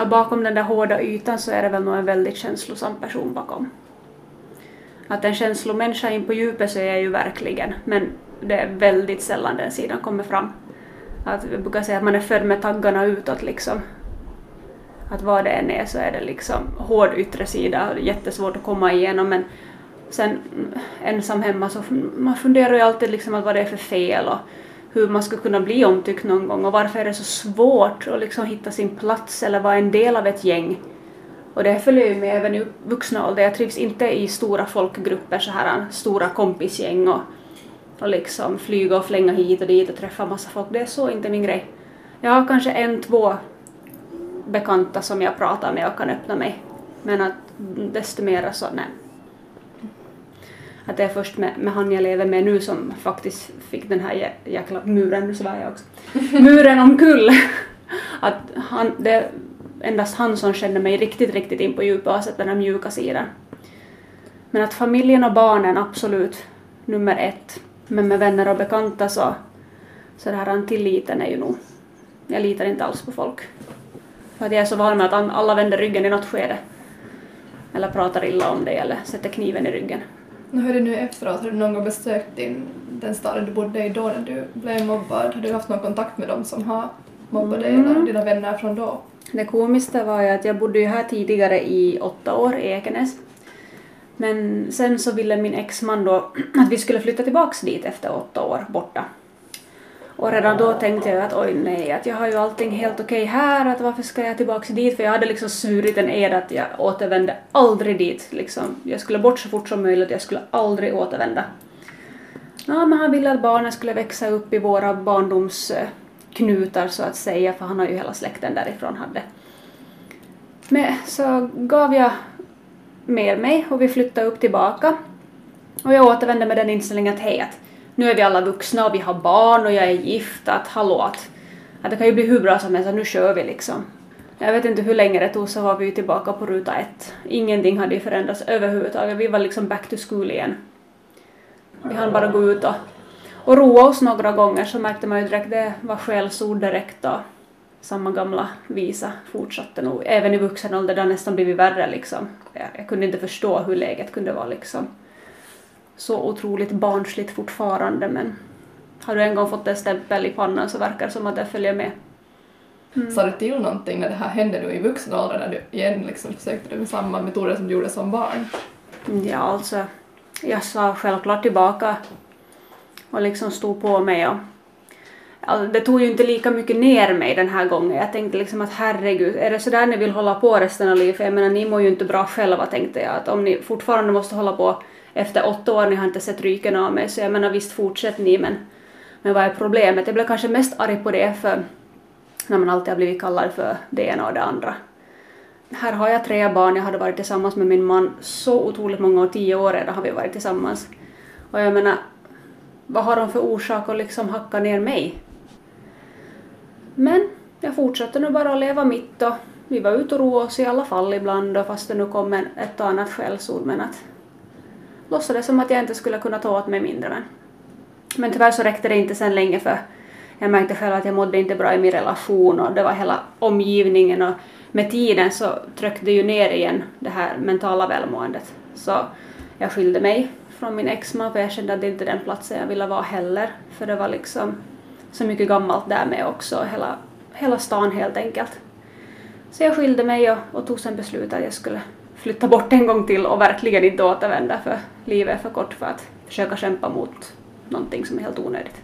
Och bakom den där hårda ytan så är det väl nog en väldigt känslosam person bakom. Att en känslomänniska in på djupet så är jag ju verkligen, men det är väldigt sällan den sidan kommer fram. Att jag brukar säga att man är född med taggarna utåt liksom. Att vad det än är så är det liksom hård yttre sida och jättesvårt att komma igenom men sen mm, ensam hemma så man funderar ju alltid liksom att vad det är för fel och hur man ska kunna bli omtyckt någon gång och varför är det så svårt att liksom hitta sin plats eller vara en del av ett gäng. Och det följer ju med även i vuxna ålder. Jag trivs inte i stora folkgrupper, så här stora kompisgäng och, och liksom flyga och flänga hit och dit och träffa massa folk. Det är så inte min grej. Jag har kanske en, två bekanta som jag pratar med och kan öppna mig. Men att desto mera så, nej. Att det är först med, med han jag lever med nu som faktiskt fick den här jäkla muren, nu svär jag också, muren omkull. Att han, det är endast han som känner mig riktigt, riktigt in på djupet den här mjuka sidan. Men att familjen och barnen absolut nummer ett. Men med vänner och bekanta så, så det här tilliten är ju nog, jag litar inte alls på folk. För att jag är så van med att alla vänder ryggen i något skede. Eller pratar illa om dig eller sätter kniven i ryggen. Hur är det nu efteråt? Har du någon gång besökt din, den staden du bodde i då när du blev mobbad? Har du haft någon kontakt med dem som har mobbat dig mm. eller dina vänner från då? Det komiska var ju att jag bodde ju här tidigare i åtta år i Ekenäs. Men sen så ville min exman då att vi skulle flytta tillbaks dit efter åtta år borta. Och redan då tänkte jag att oj nej, att jag har ju allting helt okej här, att varför ska jag tillbaks dit? För jag hade liksom svurit en ed att jag återvände aldrig dit liksom. Jag skulle bort så fort som möjligt, jag skulle aldrig återvända. Ja, men han ville att barnen skulle växa upp i våra barndomsknutar så att säga, för han har ju hela släkten därifrån hade. Men så gav jag med mig och vi flyttade upp tillbaka. Och jag återvände med den inställningen att hej, att nu är vi alla vuxna och vi har barn och jag är gift, att hallå att, att det kan ju bli hur bra som helst, nu kör vi liksom. Jag vet inte hur länge det tog så var vi tillbaka på ruta ett. Ingenting hade ju förändrats överhuvudtaget, vi var liksom back to school igen. Vi hann bara gå ut och, och roa oss några gånger så märkte man ju direkt det var skällsord direkt och samma gamla visa fortsatte nog även i vuxen ålder, det har nästan blivit värre liksom. Jag, jag kunde inte förstå hur läget kunde vara liksom så otroligt barnsligt fortfarande men har du en gång fått en stämpel i pannan så verkar det som att det följer med. Mm. Sa du till någonting när det här hände nu i vuxen ålder när du igen liksom försökte med samma metoder som du gjorde som barn? Ja, alltså jag sa självklart tillbaka och liksom stod på mig och alltså, det tog ju inte lika mycket ner mig den här gången. Jag tänkte liksom att herregud, är det sådär ni vill hålla på resten av livet? Jag menar, ni mår ju inte bra själva tänkte jag. Att om ni fortfarande måste hålla på efter åtta år, ni har inte sett ryken av mig, så jag menar visst fortsätt ni, men, men vad är problemet? Jag blev kanske mest arg på det för när man alltid har blivit kallad för det ena och det andra. Här har jag tre barn, jag hade varit tillsammans med min man så otroligt många år, tio år redan har vi varit tillsammans. Och jag menar, vad har de för orsak att liksom hacka ner mig? Men jag fortsatte nu bara att leva mitt och vi var ute och roade oss i alla fall ibland och fast det nu kom ett och annat skällsord men att låtsades som att jag inte skulle kunna ta åt mig mindre. Men, men tyvärr så räckte det inte sen länge för jag märkte själv att jag mådde inte bra i min relation och det var hela omgivningen och med tiden så tryckte det ju ner igen det här mentala välmåendet. Så jag skilde mig från min exman för jag kände att det inte är den platsen jag ville vara heller. För det var liksom så mycket gammalt där med också, hela, hela stan helt enkelt. Så jag skilde mig och, och tog sen beslut att jag skulle flytta bort en gång till och verkligen inte återvända för livet är för kort för att försöka kämpa mot någonting som är helt onödigt.